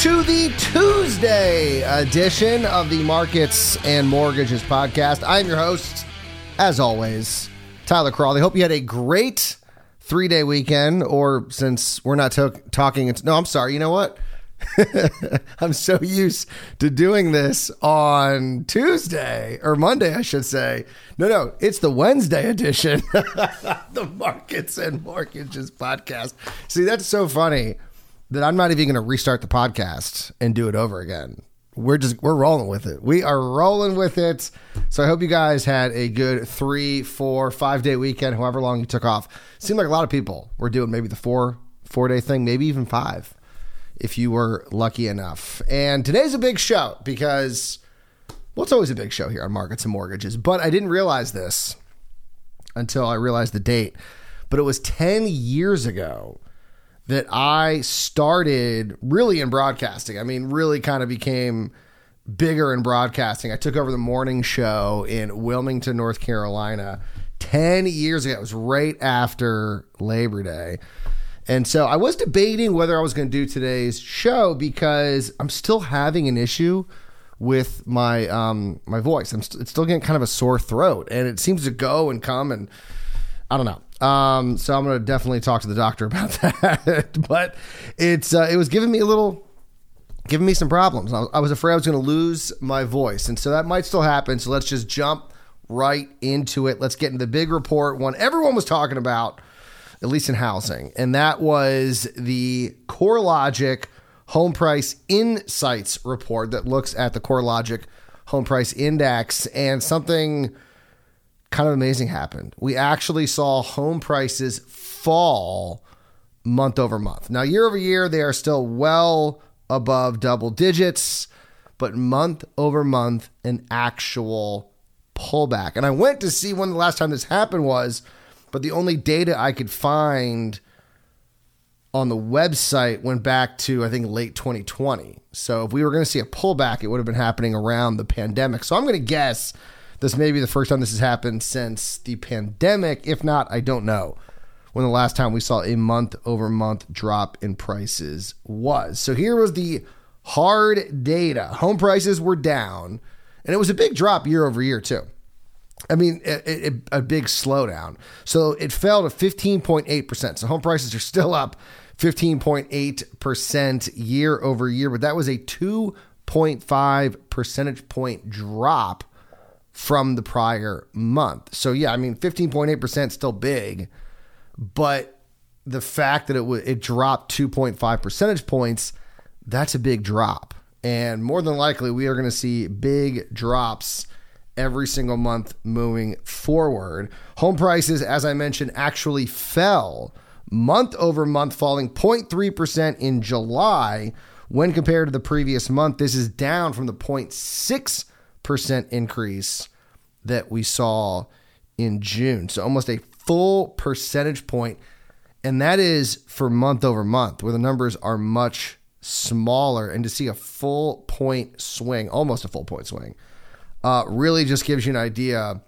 To the Tuesday edition of the Markets and Mortgages podcast. I'm your host, as always, Tyler Cralle. Hope you had a great three day weekend, or since we're not to- talking, it's, no, I'm sorry. You know what? I'm so used to doing this on Tuesday or Monday, I should say. No, no, it's the Wednesday edition, the Markets and Mortgages podcast. See, that's so funny that I'm not even going to restart the podcast and do it over again. We're just we're rolling with it. We are rolling with it. So I hope you guys had a good three, four, five day weekend, however long you took off. Seemed like a lot of people were doing maybe the four four day thing, maybe even five, if you were lucky enough. And today's a big show because well, it's always a big show here on markets and mortgages. But I didn't realize this until I realized the date. But it was ten years ago that I started really in broadcasting. I mean, really kind of became bigger in broadcasting. I took over the morning show in Wilmington, North Carolina 10 years ago. It was right after Labor Day. And so I was debating whether I was going to do today's show because I'm still having an issue with my um my voice. I'm st- it's still getting kind of a sore throat and it seems to go and come and I don't know. Um, so I'm going to definitely talk to the doctor about that. but it's uh, it was giving me a little, giving me some problems. I, was afraid I was going to lose my voice, and so that might still happen. So let's just jump right into it. Let's get into the big report. One everyone was talking about, at least in housing, and that was the CoreLogic Home Price Insights report that looks at the CoreLogic Home Price Index and something kind of amazing happened. We actually saw home prices fall month over month. Now, year over year, they are still well above double digits, but month over month, an actual pullback. And I went to see when the last time this happened was, but the only data I could find on the website went back to, I think, late 2020. So if we were going to see a pullback, it would have been happening around the pandemic. So I'm going to guess this may be the first time this has happened since the pandemic. If not, I don't know when the last time we saw a month over month drop in prices was. So here was the hard data. Home prices were down, and it was a big drop year over year, too. I mean, a, a, a big slowdown. So it fell to 15.8%. So home prices are still up 15.8% year over year, but that was a 2.5 percentage point drop from the prior month. So yeah, I mean 15.8% still big, but the fact that it w- it dropped 2.5 percentage points, that's a big drop. And more than likely we are going to see big drops every single month moving forward. Home prices as I mentioned actually fell month over month falling 0.3% in July when compared to the previous month. This is down from the 0.6 percent increase that we saw in June. So almost a full percentage point, and that is for month over month, where the numbers are much smaller. And to see a full point swing, almost a full point swing, uh, really just gives you an idea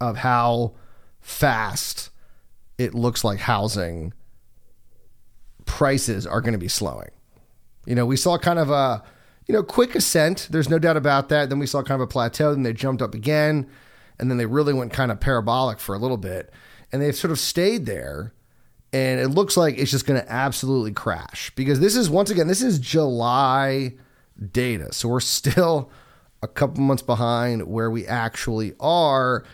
of how fast it looks like housing prices are going to be slowing. You know, we saw kind of a you know, quick ascent. There's no doubt about that. Then we saw kind of a plateau, then they jumped up again, and then they really went kind of parabolic for a little bit, and they've sort of stayed there. And it looks like it's just going to absolutely crash because this is once again this is July data, so we're still a couple months behind where we actually are,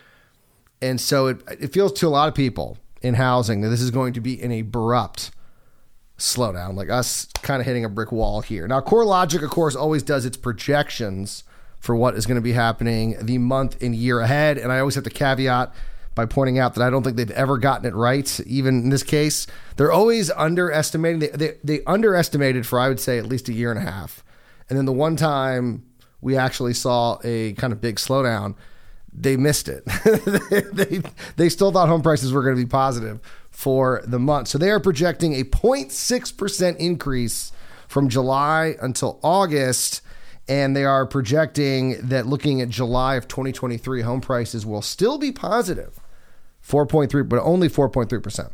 and so it it feels to a lot of people in housing that this is going to be an abrupt slowdown, like us kind of hitting a brick wall here. Now, CoreLogic, of course, always does its projections for what is going to be happening the month and year ahead. And I always have to caveat by pointing out that I don't think they've ever gotten it right, even in this case. They're always underestimating. They, they, they underestimated for, I would say, at least a year and a half. And then the one time we actually saw a kind of big slowdown, they missed it. they, they still thought home prices were going to be positive for the month. So they are projecting a 0.6% increase from July until August. And they are projecting that looking at July of 2023, home prices will still be positive 4.3, but only 4.3%.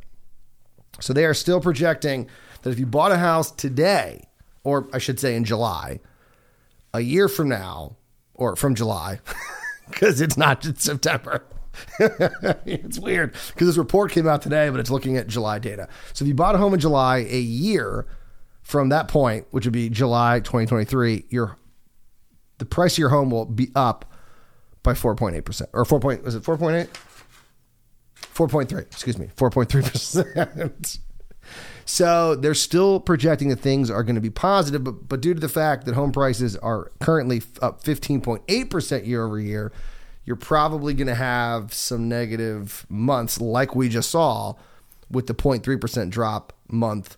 So they are still projecting that if you bought a house today, or I should say in July, a year from now, or from July, because it's not just September. it's weird because this report came out today, but it's looking at July data. So if you bought a home in July, a year from that point, which would be July 2023, your the price of your home will be up by 4.8% or 4 point was it 4.8 4.3 excuse me 4.3% so they're still projecting that things are going to be positive but but due to the fact that home prices are currently up 15.8% year over year you're probably going to have some negative months like we just saw with the 0.3% drop month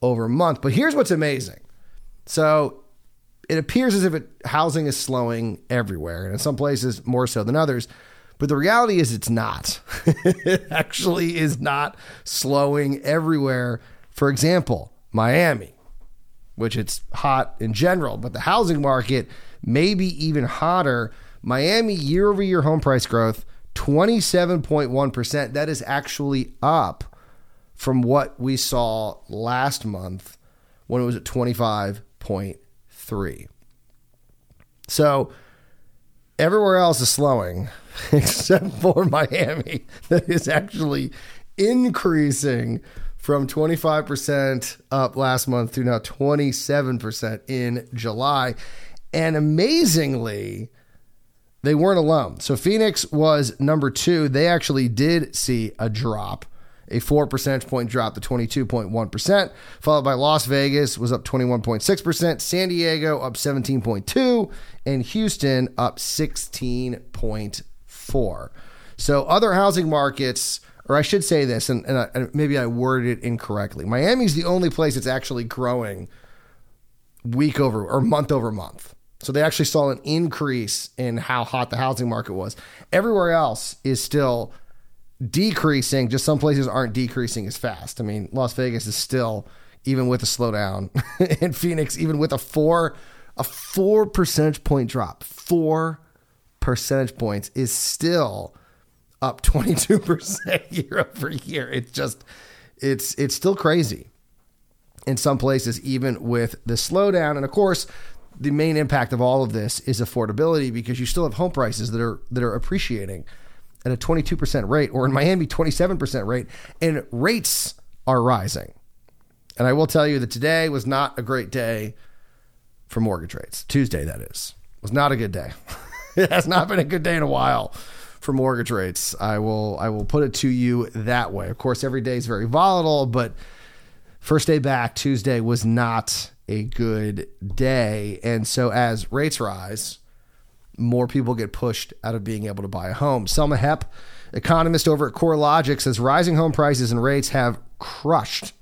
over month but here's what's amazing so it appears as if it, housing is slowing everywhere, and in some places more so than others. But the reality is, it's not. it actually is not slowing everywhere. For example, Miami, which it's hot in general, but the housing market may be even hotter. Miami year over year home price growth 27.1%. That is actually up from what we saw last month when it was at 25.3 three. So everywhere else is slowing except for Miami, that is actually increasing from 25% up last month to now 27% in July. And amazingly, they weren't alone. So Phoenix was number two. They actually did see a drop a four percentage point drop to 22.1%, followed by Las Vegas was up 21.6%, San Diego up 17.2, and Houston up 16.4. So other housing markets, or I should say this, and, and, I, and maybe I worded it incorrectly. Miami's the only place that's actually growing week over or month over month. So they actually saw an increase in how hot the housing market was. Everywhere else is still decreasing, just some places aren't decreasing as fast. I mean, Las Vegas is still, even with a slowdown, in Phoenix, even with a four, a four percentage point drop, four percentage points is still up 22% year over year. It's just, it's, it's still crazy in some places, even with the slowdown. And of course, the main impact of all of this is affordability because you still have home prices that are that are appreciating at a 22% rate, or in Miami, 27% rate, and rates are rising. And I will tell you that today was not a great day for mortgage rates. Tuesday, that is, was not a good day. it has not been a good day in a while for mortgage rates. I will I will put it to you that way. Of course, every day is very volatile, but first day back, Tuesday was not a good day. And so as rates rise, more people get pushed out of being able to buy a home. Selma Hepp, economist over at CoreLogic, says rising home prices and rates have crushed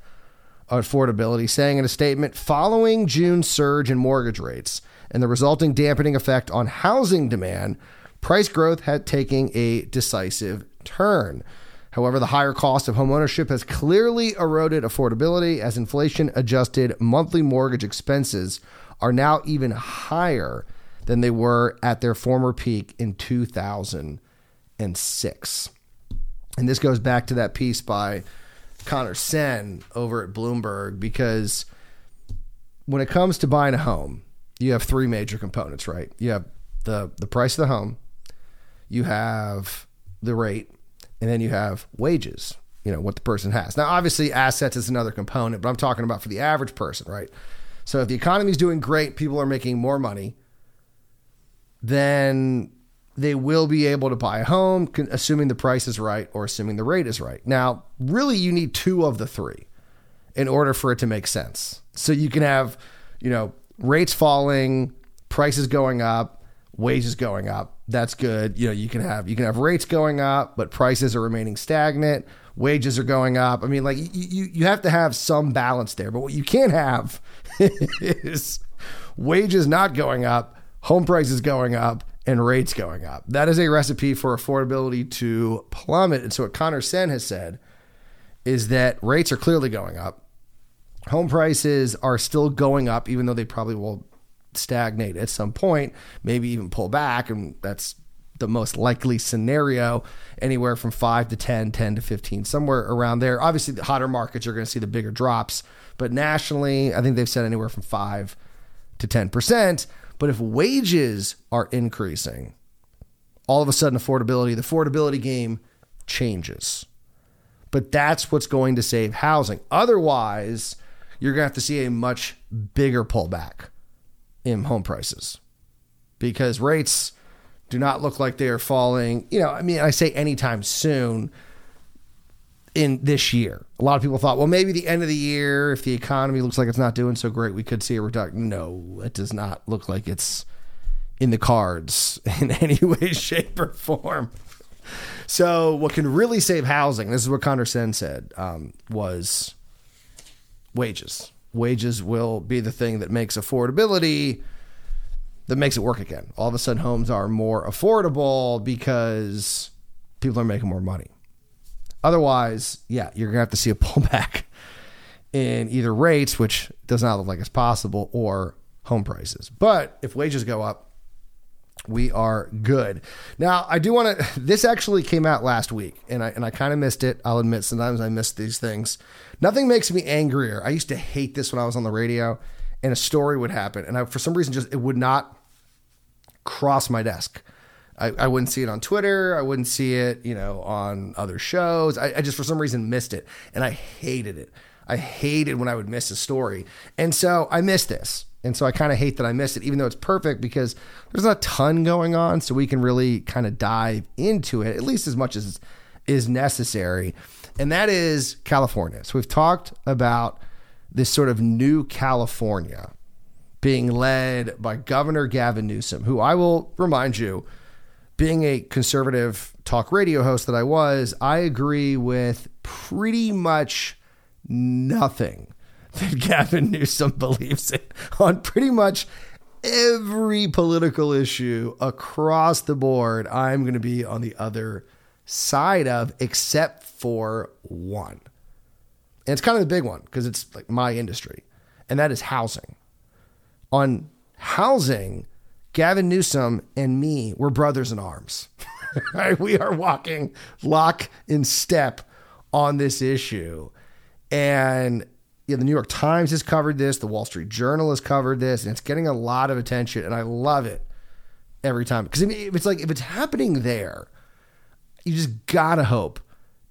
affordability, saying in a statement following June's surge in mortgage rates and the resulting dampening effect on housing demand, price growth had taken a decisive turn. However, the higher cost of homeownership has clearly eroded affordability as inflation adjusted monthly mortgage expenses are now even higher than they were at their former peak in 2006. And this goes back to that piece by Conor Sen over at Bloomberg because when it comes to buying a home, you have three major components, right? You have the the price of the home, you have the rate, and then you have wages, you know, what the person has. Now obviously assets is another component, but I'm talking about for the average person, right? So if the economy is doing great, people are making more money then they will be able to buy a home, assuming the price is right or assuming the rate is right. Now, really, you need two of the three in order for it to make sense. So you can have, you know, rates falling, prices going up, wages going up. That's good. You know, you can have you can have rates going up, but prices are remaining stagnant. Wages are going up. I mean, like you you have to have some balance there. But what you can't have is wages not going up home prices going up and rates going up. That is a recipe for affordability to plummet. And so what Conor Sen has said is that rates are clearly going up. Home prices are still going up, even though they probably will stagnate at some point, maybe even pull back. And that's the most likely scenario, anywhere from 5 to 10, 10 to 15, somewhere around there. Obviously, the hotter markets are going to see the bigger drops, but nationally, I think they've said anywhere from 5 to 10%. But if wages are increasing, all of a sudden affordability, the affordability game changes. But that's what's going to save housing. Otherwise, you're going to have to see a much bigger pullback in home prices because rates do not look like they are falling. You know, I mean, I say anytime soon in this year. A lot of people thought, well, maybe the end of the year, if the economy looks like it's not doing so great, we could see a reduction. No, it does not look like it's in the cards in any way, shape, or form. So, what can really save housing, this is what Conor Sen said, um, was wages. Wages will be the thing that makes affordability that makes it work again. All of a sudden, homes are more affordable because people are making more money. Otherwise, yeah, you're gonna have to see a pullback in either rates, which does not look like it's possible, or home prices. But if wages go up, we are good. Now, I do want to. This actually came out last week, and I and I kind of missed it. I'll admit, sometimes I miss these things. Nothing makes me angrier. I used to hate this when I was on the radio, and a story would happen, and I, for some reason, just it would not cross my desk. I, I, wouldn't see it on Twitter. I wouldn't see it, you know, on other shows. I, I just for some reason missed it, and I hated it. I hated when I would miss a story, and so I missed this. And so I kind of hate that I missed it, even though it's perfect because there's a ton going on. So we can really kind of dive into it, at least as much as is necessary. And that is California. So we've talked about this sort of new California being led by Governor Gavin Newsom, who I will remind you, being a conservative talk radio host that I was, I agree with pretty much nothing that Gavin Newsom believes in on pretty much every political issue across the board. I'm going to be on the other side of, except for one. And it's kind of the big one because it's like my industry, and that is housing on housing, Gavin Newsom and me were brothers in arms. we are walking lock in step on this issue. And yeah, the New York Times has covered this, the Wall Street Journal has covered this, and it's getting a lot of attention. And I love it every time because if it's like if it's happening there, you just gotta hope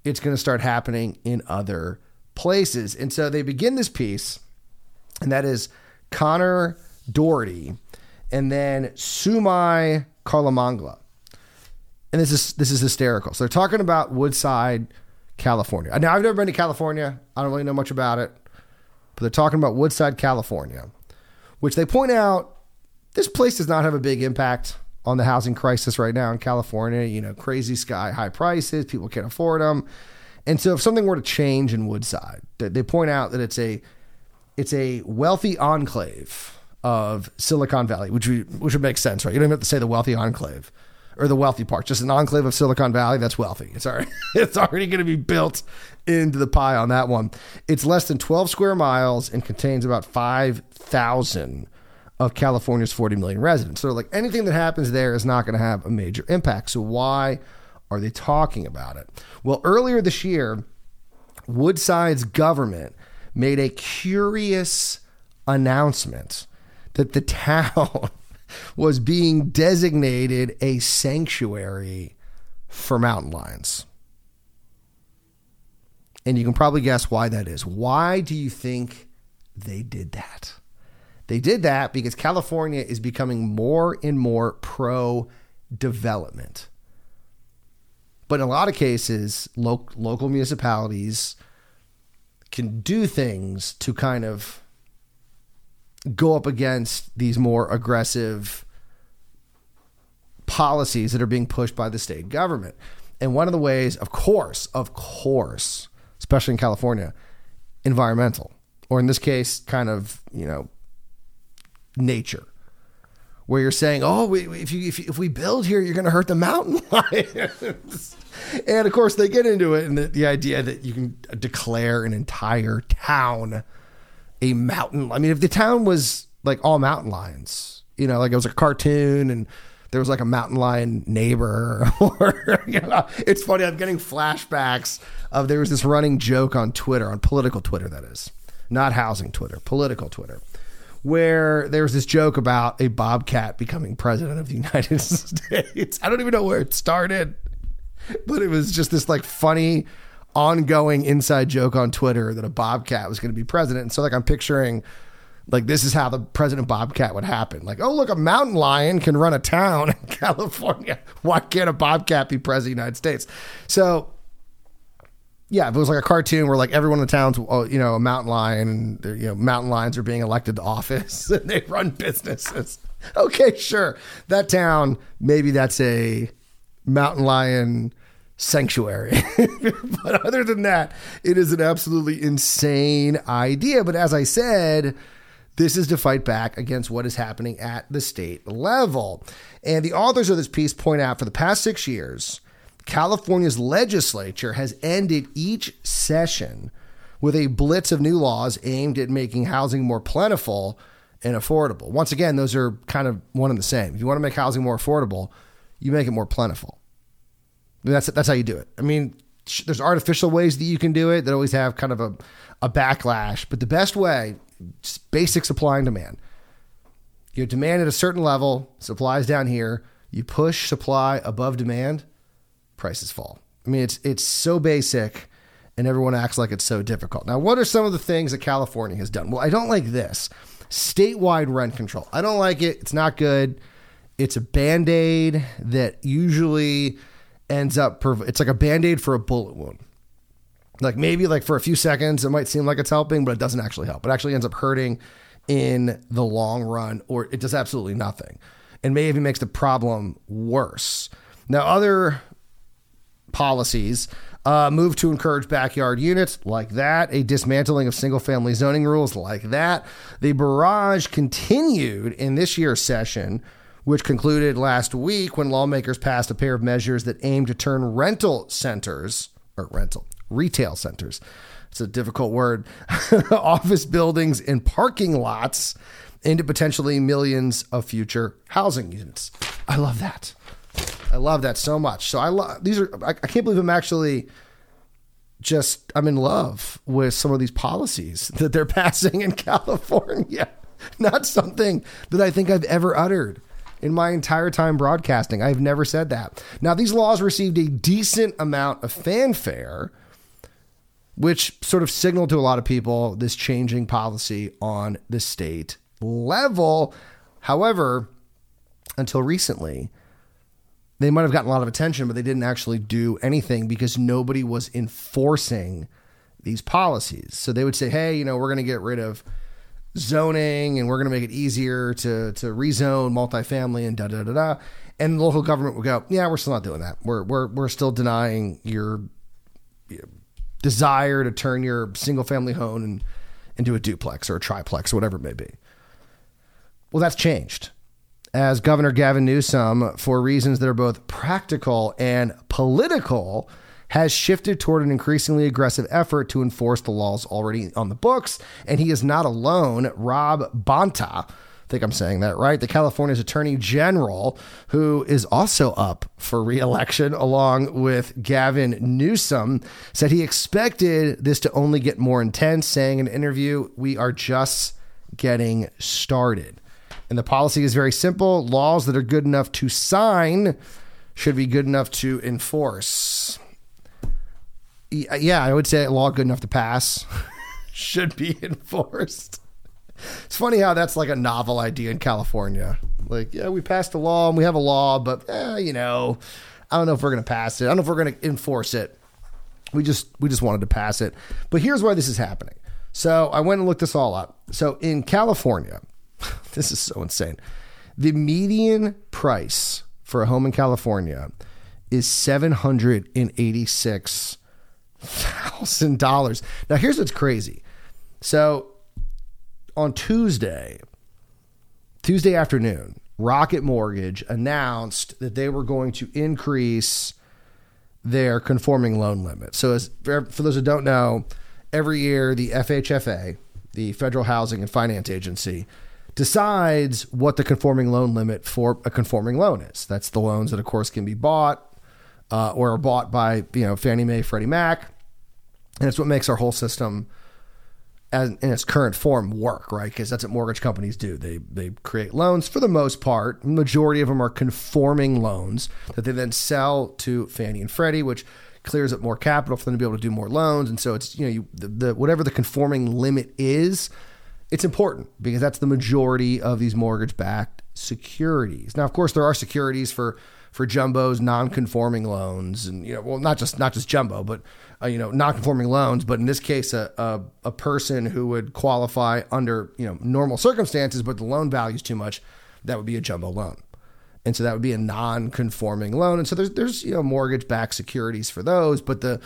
it's going to start happening in other places. And so they begin this piece, and that is Conor Dougherty, and then Soumya Karlamangla. And this is this is hysterical. So they're talking about Woodside, California. Now I've never been to California. I don't really know much about it. But they're talking about Woodside, California, which they point out this place does not have a big impact on the housing crisis right now in California. You know, crazy sky high prices, people can't afford them. And so if something were to change in Woodside, they point out that it's a it's a wealthy enclave of Silicon Valley, which we, which would make sense, right? You don't even have to say the wealthy enclave or the wealthy part, just an enclave of Silicon Valley that's wealthy. It's already it's already going to be built into the pie on that one. It's less than 12 square miles and contains about 5,000 of California's 40 million residents. So like anything that happens there is not going to have a major impact. So why are they talking about it? Well, earlier this year, Woodside's government made a curious announcement that the town was being designated a sanctuary for mountain lions. And you can probably guess why that is. Why do you think they did that? They did that because California is becoming more and more pro development. But in a lot of cases, lo- local municipalities can do things to kind of go up against these more aggressive policies that are being pushed by the state government. And one of the ways, of course, of course, especially in California, environmental, or in this case, kind of, you know, nature, where you're saying, oh, we, if, you, if, you, if we build here, you're going to hurt the mountain lions. and of course, they get into it and the, the idea that you can declare an entire town a mountain. I mean, if the town was like all mountain lions, you know, like it was a cartoon and there was like a mountain lion neighbor or you know, it's funny i'm getting flashbacks of there was this running joke on twitter on political twitter that is not housing twitter political twitter where there was this joke about a bobcat becoming president of the united states i don't even know where it started but it was just this like funny ongoing inside joke on twitter that a bobcat was going to be president and so like i'm picturing like this is how the president bobcat would happen. Like, oh look, a mountain lion can run a town in California. Why can't a bobcat be president of the United States? So yeah, if it was like a cartoon where like everyone in the town's oh, you know a mountain lion and you know mountain lions are being elected to office and they run businesses. Okay, sure, that town maybe that's a mountain lion sanctuary. but other than that, it is an absolutely insane idea. But as I said, this is to fight back against what is happening at the state level. And the authors of this piece point out for the past six years, California's legislature has ended each session with a blitz of new laws aimed at making housing more plentiful and affordable. Once again, those are kind of one and the same. If you want to make housing more affordable, you make it more plentiful. That's that's how you do it. I mean, there's artificial ways that you can do it that always have kind of a, a backlash, but the best way just basic supply and demand. You have demand at a certain level, supplies down here. You push supply above demand, prices fall. I mean, it's it's so basic, and everyone acts like it's so difficult. Now, what are some of the things that California has done? Well, I don't like this statewide rent control. I don't like it. It's not good. It's a band aid that usually ends up. It's like a band aid for a bullet wound. Like maybe like for a few seconds, it might seem like it's helping, but it doesn't actually help. It actually ends up hurting in the long run, or it does absolutely nothing, and maybe makes the problem worse. Now, other policies uh, move to encourage backyard units like that, a dismantling of single family zoning rules like that. The barrage continued in this year's session, which concluded last week when lawmakers passed a pair of measures that aim to turn rental centers or rental retail centers. It's a difficult word. Office buildings and parking lots into potentially millions of future housing units. I love that. I love that so much. So I love these are I, I can't believe I'm actually just I'm in love with some of these policies that they're passing in California. Not something that I think I've ever uttered in my entire time broadcasting. I've never said that. Now, these laws received a decent amount of fanfare which sort of signaled to a lot of people this changing policy on the state level. However, until recently, they might have gotten a lot of attention, but they didn't actually do anything because nobody was enforcing these policies. So they would say, hey, you know, we're going to get rid of zoning and we're going to make it easier to, to rezone multifamily and da da da da. And the local government would go, yeah, we're still not doing that. We're, we're, we're still denying your desire to turn your single family home and, into a duplex or a triplex or whatever it may be. Well, that's changed. As Governor Gavin Newsom, for reasons that are both practical and political, has shifted toward an increasingly aggressive effort to enforce the laws already on the books. And he is not alone. Rob Bonta, I think I'm saying that right. The California's Attorney General, who is also up for reelection along with Gavin Newsom, said he expected this to only get more intense, saying in an interview, We are just getting started. And the policy is very simple laws that are good enough to sign should be good enough to enforce. Yeah, I would say a law good enough to pass should be enforced. It's funny how that's like a novel idea in California. Like, yeah, we passed a law and we have a law, but eh, you know, I don't know if we're going to pass it. I don't know if we're going to enforce it. We just we just wanted to pass it. But here's why this is happening. So I went and looked this all up. So in California, this is so insane. The median price for a home in California is seven hundred and eighty-six thousand dollars. Now here's what's crazy. So on Tuesday, Tuesday afternoon, Rocket Mortgage announced that they were going to increase their conforming loan limit. So, as for those who don't know, every year the FHFA, the Federal Housing and Finance Agency, decides what the conforming loan limit for a conforming loan is. That's the loans that, of course, can be bought uh, or are bought by you know Fannie Mae, Freddie Mac, and it's what makes our whole system as, in its current form work, right? Because that's what mortgage companies do. They they create loans for the most part. Majority of them are conforming loans that they then sell to Fannie and Freddie, which clears up more capital for them to be able to do more loans. And so it's you know you, the, the whatever the conforming limit is, it's important because that's the majority of these mortgage backed securities. Now, of course, there are securities for for jumbos, non-conforming loans, and you know, well, not just not just jumbo, but uh, you know, non-conforming loans. But in this case, a, a, a person who would qualify under you know normal circumstances, but the loan value is too much, that would be a jumbo loan, and so that would be a non-conforming loan. And so there's there's you know mortgage-backed securities for those, but the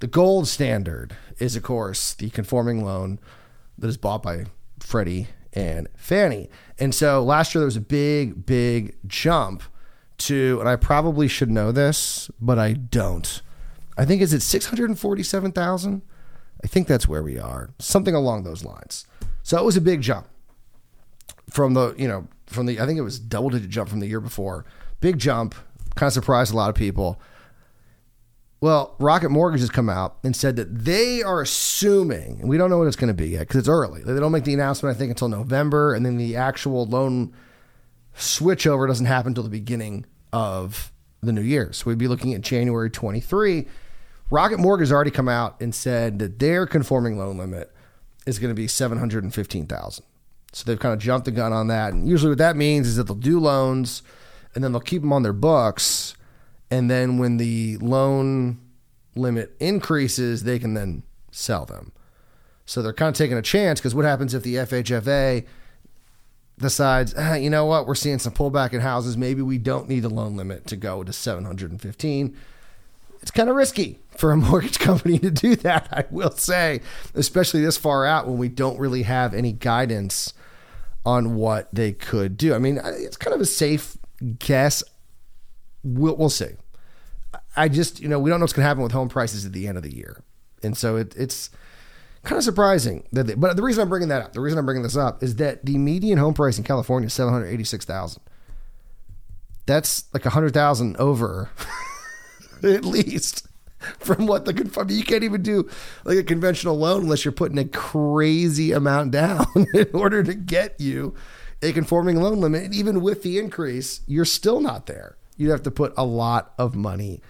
the gold standard is of course the conforming loan that is bought by Freddie and Fannie. And so last year there was a big, big jump to, and I probably should know this, but I don't. I think is it six hundred and forty-seven thousand. I think that's where we are, something along those lines. So it was a big jump from the, you know, from the. I think it was double-digit jump from the year before. Big jump, kind of surprised a lot of people. Well, Rocket Mortgage has come out and said that they are assuming, and we don't know what it's going to be yet because it's early. They don't make the announcement, I think, until November, and then the actual loan switchover doesn't happen until the beginning of the new year. So we'd be looking at January 23. Rocket Mortgage has already come out and said that their conforming loan limit is going to be 715,000. So they've kind of jumped the gun on that. And usually what that means is that they'll do loans and then they'll keep them on their books and then when the loan limit increases, they can then sell them. So they're kind of taking a chance because what happens if the FHFA decides, ah, you know what, we're seeing some pullback in houses. Maybe we don't need the loan limit to go to 715. It's kind of risky for a mortgage company to do that, I will say, especially this far out when we don't really have any guidance on what they could do. I mean, it's kind of a safe guess. We'll, we'll see. I just, you know, we don't know what's going to happen with home prices at the end of the year. And so it, it's, kind of surprising that they, but the reason I'm bringing that up, the reason I'm bringing this up is that the median home price in California is 786,000. That's like 100,000 over at least from what the you can't even do like a conventional loan unless you're putting a crazy amount down in order to get you a conforming loan limit. And even with the increase, you're still not there. You'd have to put a lot of money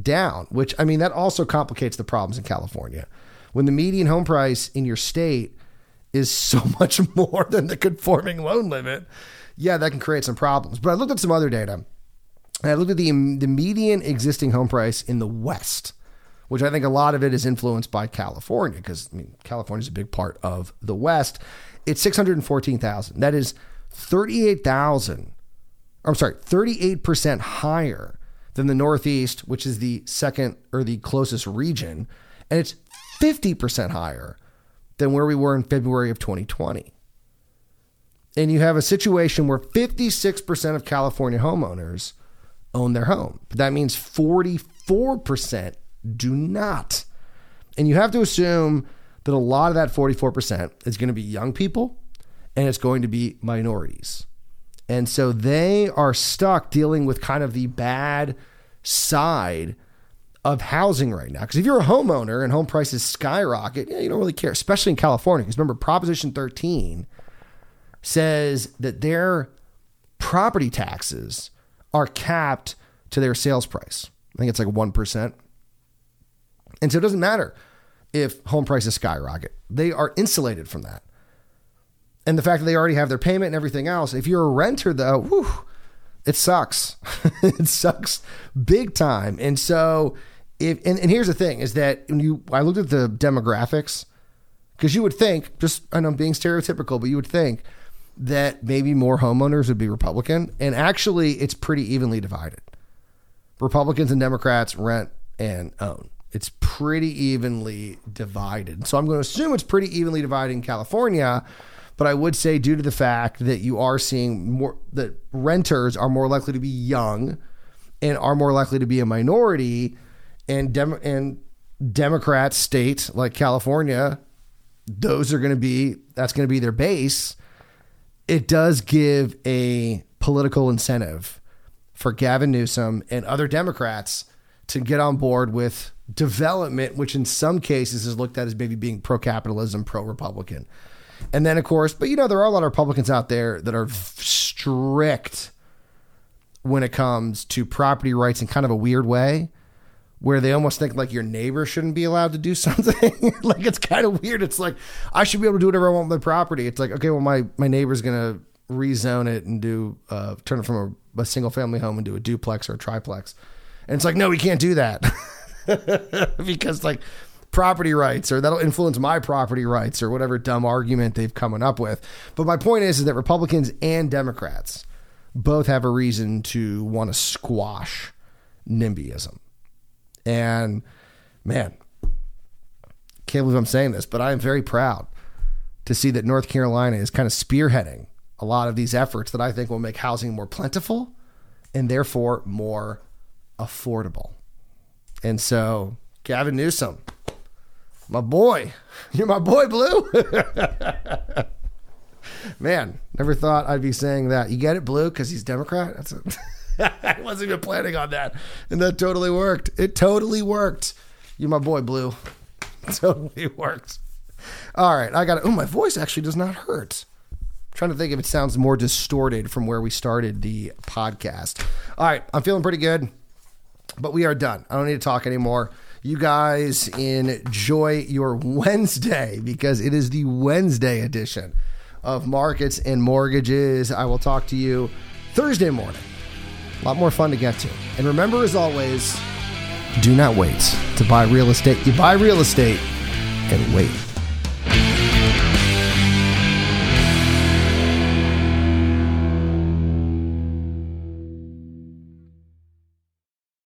down, which I mean that also complicates the problems in California when the median home price in your state is so much more than the conforming loan limit, yeah, that can create some problems. But I looked at some other data. And I looked at the, um, the median existing home price in the West, which I think a lot of it is influenced by California, because I mean, California is a big part of the West. It's 614,000. That is 38,000, I'm sorry, 38% higher than the Northeast, which is the second or the closest region. And it's 50% higher than where we were in February of 2020. And you have a situation where 56% of California homeowners own their home. That means 44% do not. And you have to assume that a lot of that 44% is going to be young people and it's going to be minorities. And so they are stuck dealing with kind of the bad side of housing right now. Because if you're a homeowner and home prices skyrocket, you don't really care, especially in California. Because remember, Proposition 13 says that their property taxes are capped to their sales price. I think it's like 1%. And so it doesn't matter if home prices skyrocket, they are insulated from that. And the fact that they already have their payment and everything else, if you're a renter, though, whew, it sucks. it sucks big time. And so if and, and here's the thing is that when you I looked at the demographics because you would think just I know I'm being stereotypical, but you would think that maybe more homeowners would be Republican, and actually it's pretty evenly divided. Republicans and Democrats rent and own. It's pretty evenly divided. So I'm going to assume it's pretty evenly divided in California, but I would say due to the fact that you are seeing more that renters are more likely to be young and are more likely to be a minority, and Dem- and Democrat states like California, those are going to be that's going to be their base. it does give a political incentive for Gavin Newsom and other Democrats to get on board with development, which in some cases is looked at as maybe being pro capitalism, pro Republican. And then, of course, but you know, there are a lot of Republicans out there that are strict when it comes to property rights in kind of a weird way where they almost think like your neighbor shouldn't be allowed to do something. like it's kind of weird. It's like I should be able to do whatever I want with my property. It's like okay, well my my neighbor's gonna rezone it and do uh, turn it from a, a single family home into a duplex or a triplex, and it's like no, we can't do that because like property rights or that'll influence my property rights or whatever dumb argument they've coming up with. But my point is, is that Republicans and Democrats both have a reason to want to squash NIMBYism. And man, can't believe I'm saying this, but I am very proud to see that North Carolina is kind of spearheading a lot of these efforts that I think will make housing more plentiful and therefore more affordable. And so, Gavin Newsom, my boy, you're my boy, Blue. Man, never thought I'd be saying that. You get it, Blue, because he's Democrat? That's. I wasn't even planning on that. And that totally worked. It totally worked. You're my boy, Blue. totally worked. All right, I got it. Oh, my voice actually does not hurt. Trying to think if it sounds more distorted from where we started the podcast. All right, I'm feeling pretty good, but we are done. I don't need to talk anymore. You guys enjoy your Wednesday because it is the Wednesday edition of Markets and Mortgages. I will talk to you Thursday morning. A lot more fun to get to. And remember, as always, do not wait to buy real estate. You buy real estate and wait